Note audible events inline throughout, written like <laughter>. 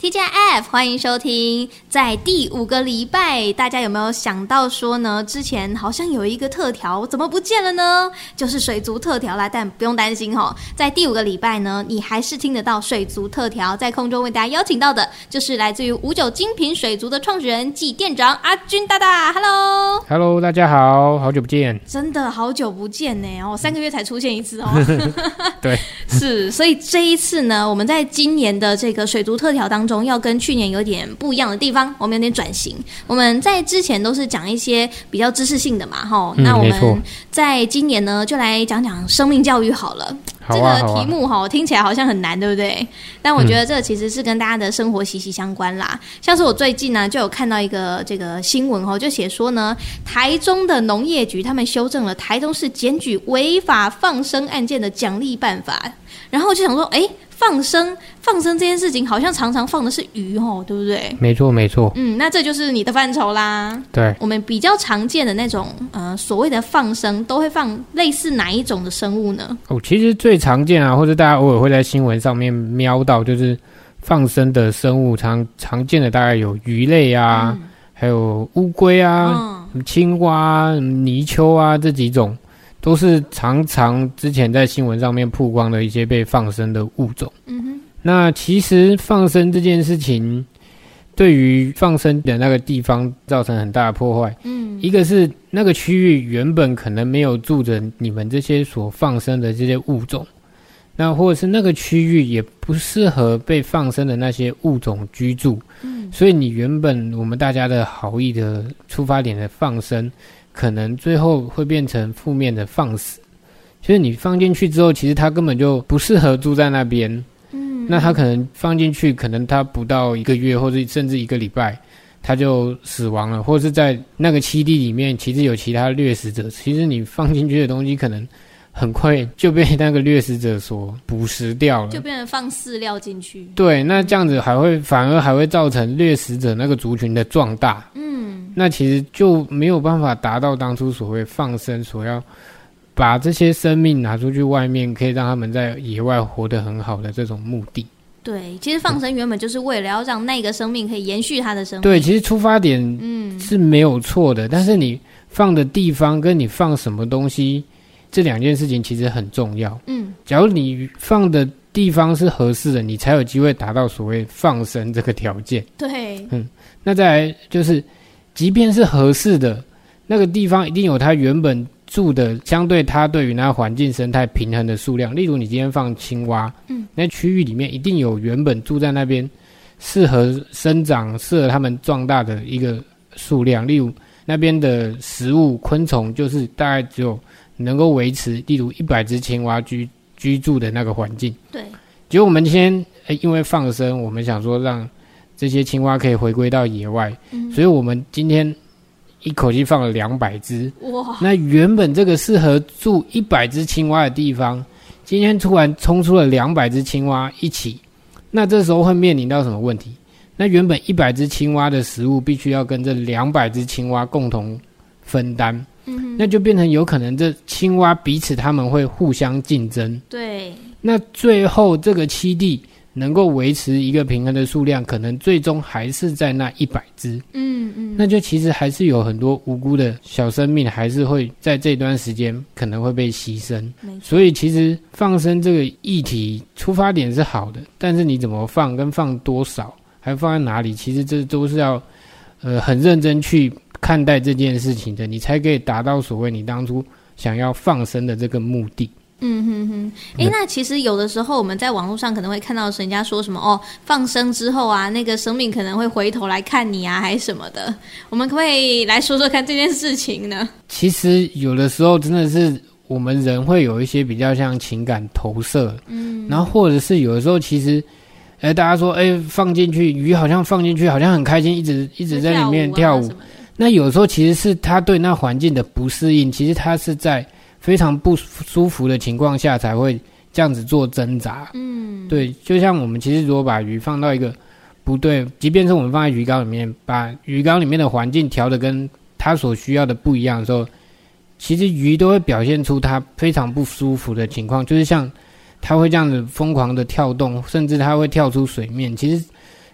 TGIF，欢迎收听。在第五个礼拜，大家有没有想到说呢？之前好像有一个特调，怎么不见了呢？就是水族特调啦。但不用担心哈，在第五个礼拜呢，你还是听得到水族特调。在空中为大家邀请到的，就是来自于五九精品水族的创始人暨店长阿军大大。Hello，Hello，大家好，好久不见，真的好久不见呢。哦，三个月才出现一次哦。<laughs> 对，<laughs> 是。所以这一次呢，我们在今年的这个水族特调当中。要跟去年有点不一样的地方，我们有点转型。我们在之前都是讲一些比较知识性的嘛，哈、嗯。那我们在今年呢，就来讲讲生命教育好了。好啊、这个题目哈，听起来好像很难，对不对？但我觉得这个其实是跟大家的生活息息相关啦。嗯、像是我最近呢，就有看到一个这个新闻哦，就写说呢，台中的农业局他们修正了台中市检举违法放生案件的奖励办法，然后就想说，哎。放生放生这件事情，好像常常放的是鱼哦，对不对？没错，没错。嗯，那这就是你的范畴啦。对，我们比较常见的那种呃所谓的放生，都会放类似哪一种的生物呢？哦，其实最常见啊，或者大家偶尔会在新闻上面瞄到，就是放生的生物常常见的大概有鱼类啊，嗯、还有乌龟啊、嗯、青蛙、泥鳅啊这几种。都是常常之前在新闻上面曝光的一些被放生的物种。嗯哼，那其实放生这件事情，对于放生的那个地方造成很大的破坏。嗯，一个是那个区域原本可能没有住着你们这些所放生的这些物种，那或者是那个区域也不适合被放生的那些物种居住。嗯，所以你原本我们大家的好意的出发点的放生。可能最后会变成负面的放死，就是你放进去之后，其实它根本就不适合住在那边。嗯，那它可能放进去，可能它不到一个月，或者甚至一个礼拜，它就死亡了，或者是在那个栖地里面，其实有其他掠食者。其实你放进去的东西，可能很快就被那个掠食者所捕食掉了，就变成放饲料进去。对，那这样子还会反而还会造成掠食者那个族群的壮大。嗯。那其实就没有办法达到当初所谓放生所要把这些生命拿出去外面，可以让他们在野外活得很好的这种目的。对，其实放生原本就是为了要让那个生命可以延续它的生命。对，其实出发点嗯是没有错的，嗯，但是你放的地方跟你放什么东西这两件事情其实很重要。嗯，假如你放的地方是合适的，你才有机会达到所谓放生这个条件。对，嗯，那再来就是。即便是合适的那个地方，一定有它原本住的相对它对于那个环境生态平衡的数量。例如，你今天放青蛙，嗯，那区域里面一定有原本住在那边适合生长、适合它们壮大的一个数量。例如，那边的食物昆虫就是大概只有能够维持，例如一百只青蛙居居住的那个环境。对。结果我们今天诶，因为放生，我们想说让。这些青蛙可以回归到野外，嗯，所以我们今天一口气放了两百只。哇！那原本这个适合住一百只青蛙的地方，今天突然冲出了两百只青蛙一起，那这时候会面临到什么问题？那原本一百只青蛙的食物必须要跟这两百只青蛙共同分担，嗯，那就变成有可能这青蛙彼此他们会互相竞争。对，那最后这个栖地。能够维持一个平衡的数量，可能最终还是在那一百只。嗯嗯，那就其实还是有很多无辜的小生命，还是会在这段时间可能会被牺牲。所以其实放生这个议题出发点是好的，但是你怎么放，跟放多少，还放在哪里，其实这都是要呃很认真去看待这件事情的，你才可以达到所谓你当初想要放生的这个目的。嗯哼哼，哎、欸，那其实有的时候我们在网络上可能会看到人家说什么哦，放生之后啊，那个生命可能会回头来看你啊，还是什么的。我们可不可以来说说看这件事情呢？其实有的时候真的是我们人会有一些比较像情感投射，嗯，然后或者是有的时候其实，哎，大家说哎，放进去鱼好像放进去好像很开心，一直一直在里面跳舞，跳舞啊，那有时候其实是他对那环境的不适应，其实他是在。非常不舒服的情况下才会这样子做挣扎。嗯，对，就像我们其实如果把鱼放到一个不对，即便是我们放在鱼缸里面，把鱼缸里面的环境调的跟它所需要的不一样的时候，其实鱼都会表现出它非常不舒服的情况，就是像它会这样子疯狂的跳动，甚至它会跳出水面。其实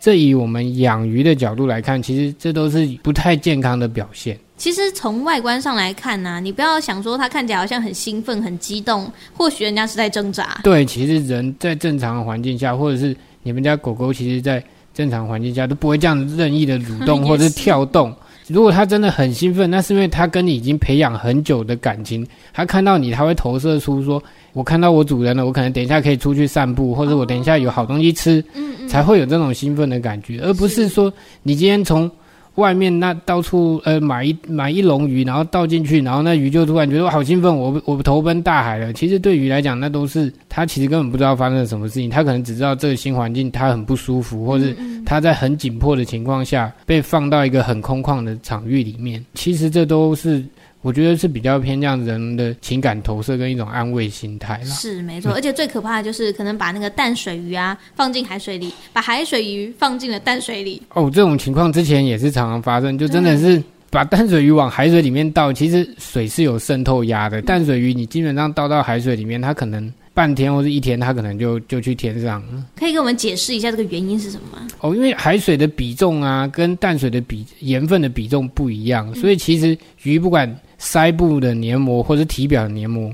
这以我们养鱼的角度来看，其实这都是不太健康的表现。其实从外观上来看呢、啊，你不要想说它看起来好像很兴奋、很激动，或许人家是在挣扎。对，其实人在正常的环境下，或者是你们家狗狗，其实在正常环境下都不会这样任意的蠕动 <laughs> 或者是跳动。如果它真的很兴奋，那是因为它跟你已经培养很久的感情。它看到你，它会投射出说：“我看到我主人了，我可能等一下可以出去散步，或者我等一下有好东西吃，才会有这种兴奋的感觉，而不是说你今天从。”外面那到处呃买一买一笼鱼，然后倒进去，然后那鱼就突然觉得好兴奋，我我投奔大海了。其实对鱼来讲，那都是它其实根本不知道发生了什么事情，它可能只知道这个新环境它很不舒服，或是它在很紧迫的情况下被放到一个很空旷的场域里面。其实这都是。我觉得是比较偏向人的情感投射跟一种安慰心态。是没错，而且最可怕的就是可能把那个淡水鱼啊放进海水里，把海水鱼放进了淡水里。哦，这种情况之前也是常常发生，就真的是把淡水鱼往海水里面倒，其实水是有渗透压的。淡水鱼你基本上倒到海水里面，它可能半天或者一天，它可能就就去天上了。可以给我们解释一下这个原因是什么吗？哦，因为海水的比重啊跟淡水的比盐分的比重不一样，所以其实鱼不管。鳃部的黏膜或者体表的黏膜，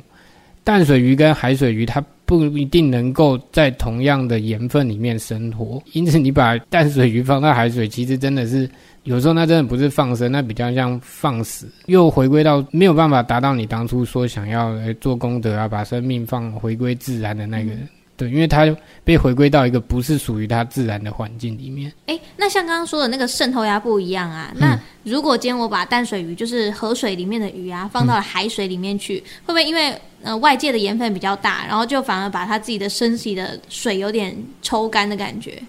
淡水鱼跟海水鱼它不一定能够在同样的盐分里面生活，因此你把淡水鱼放到海水，其实真的是有时候那真的不是放生，那比较像放死，又回归到没有办法达到你当初说想要来做功德啊，把生命放回归自然的那个。对，因为它被回归到一个不是属于它自然的环境里面。哎，那像刚刚说的那个渗透压不一样啊。那如果今天我把淡水鱼，就是河水里面的鱼啊，放到了海水里面去，嗯、会不会因为呃外界的盐分比较大，然后就反而把它自己的身体的水有点抽干的感觉？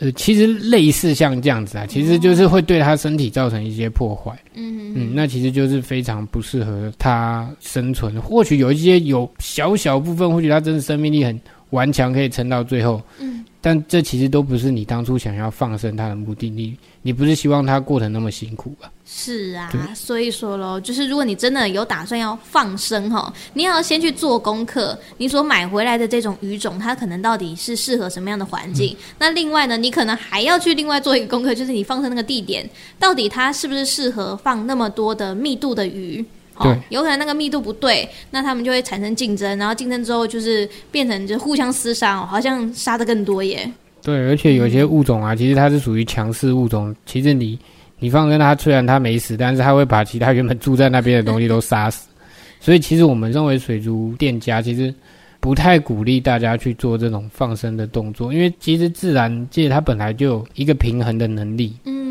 呃，其实类似像这样子啊，其实就是会对它身体造成一些破坏。嗯嗯，那其实就是非常不适合它生存。或许有一些有小小部分，或许它真的生命力很。顽强可以撑到最后，嗯，但这其实都不是你当初想要放生它的目的，你你不是希望它过得那么辛苦吧？是啊，所以说喽，就是如果你真的有打算要放生哈，你要先去做功课，你所买回来的这种鱼种，它可能到底是适合什么样的环境？嗯、那另外呢，你可能还要去另外做一个功课，就是你放生那个地点，到底它是不是适合放那么多的密度的鱼？对、哦，有可能那个密度不对，那他们就会产生竞争，然后竞争之后就是变成就互相厮杀，好像杀的更多耶。对，而且有些物种啊，其实它是属于强势物种，其实你你放生它，虽然它没死，但是它会把其他原本住在那边的东西都杀死。<laughs> 所以其实我们认为水族店家其实不太鼓励大家去做这种放生的动作，因为其实自然界它本来就有一个平衡的能力。嗯。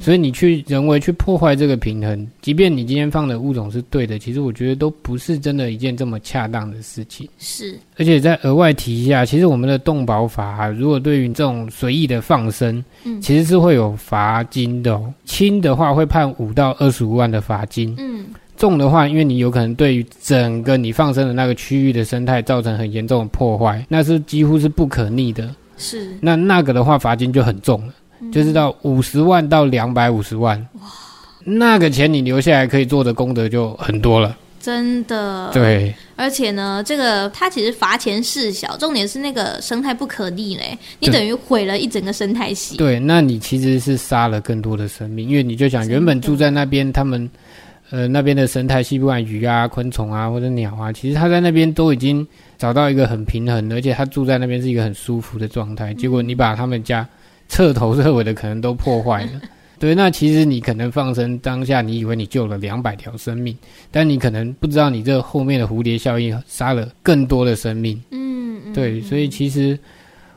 所以你去人为去破坏这个平衡，即便你今天放的物种是对的，其实我觉得都不是真的一件这么恰当的事情。是，而且再额外提一下，其实我们的动保法啊，如果对于这种随意的放生，嗯，其实是会有罚金的哦。轻的话会判五到二十五万的罚金，嗯，重的话，因为你有可能对于整个你放生的那个区域的生态造成很严重的破坏，那是几乎是不可逆的。是，那那个的话罚金就很重了。就是到五十万到两百五十万，哇，那个钱你留下来可以做的功德就很多了，真的。对，而且呢，这个它其实罚钱事小，重点是那个生态不可逆嘞，你等于毁了一整个生态系。对，那你其实是杀了更多的生命，因为你就想原本住在那边，他们呃那边的生态系，不管鱼啊、昆虫啊或者鸟啊，其实他在那边都已经找到一个很平衡的，而且他住在那边是一个很舒服的状态。结果你把他们家。彻头彻尾的可能都破坏了，<laughs> 对，那其实你可能放生当下，你以为你救了两百条生命，但你可能不知道你这后面的蝴蝶效应杀了更多的生命，嗯，对，所以其实。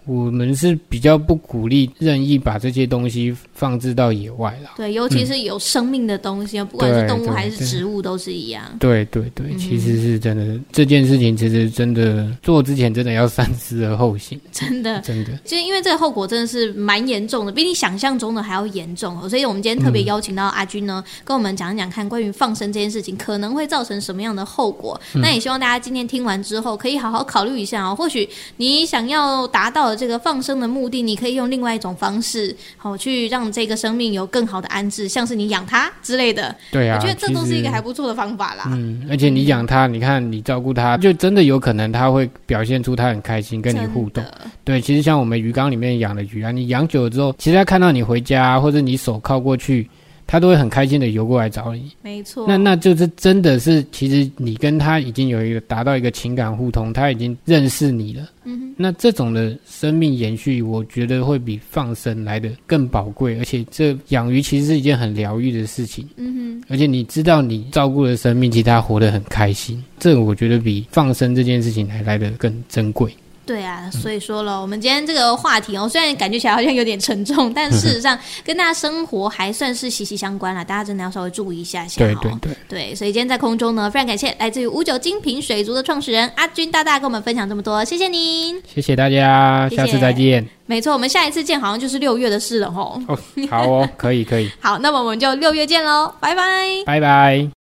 我们是比较不鼓励任意把这些东西放置到野外了。对，尤其是有生命的东西，嗯、不管是动物还是植物，都是一样。对对对，对，其实是真的、嗯。这件事情其实真的做之前真的要三思而后行。真的，真的。其实因为这个后果真的是蛮严重的，比你想象中的还要严重哦。所以我们今天特别邀请到阿军呢，嗯、跟我们讲一讲看关于放生这件事情可能会造成什么样的后果。嗯、那也希望大家今天听完之后，可以好好考虑一下哦。或许你想要达到。了这个放生的目的，你可以用另外一种方式，好去让这个生命有更好的安置，像是你养它之类的。对啊，我觉得这都是一个还不错的方法啦。嗯，而且你养它，你看你照顾它，就真的有可能它会表现出它很开心跟你互动。对，其实像我们鱼缸里面养的鱼啊，你养久了之后，其实它看到你回家，或者你手靠过去。他都会很开心的游过来找你，没错。那那就是真的是，其实你跟他已经有一个达到一个情感互通，他已经认识你了。嗯哼。那这种的生命延续，我觉得会比放生来的更宝贵，而且这养鱼其实是一件很疗愈的事情。嗯哼。而且你知道你照顾的生命，其实它活得很开心，这个我觉得比放生这件事情还来得更珍贵。对啊，所以说了，我们今天这个话题哦，虽然感觉起来好像有点沉重，但事实上 <laughs> 跟大家生活还算是息息相关了。大家真的要稍微注意一下下。对对对，对，所以今天在空中呢，非常感谢来自于五九精品水族的创始人阿军大大跟我们分享这么多，谢谢您，谢谢大家，下次再见。没错，我们下一次见好像就是六月的事了吼。哦，好哦，可以可以。<laughs> 好，那么我们就六月见喽，拜拜，拜拜。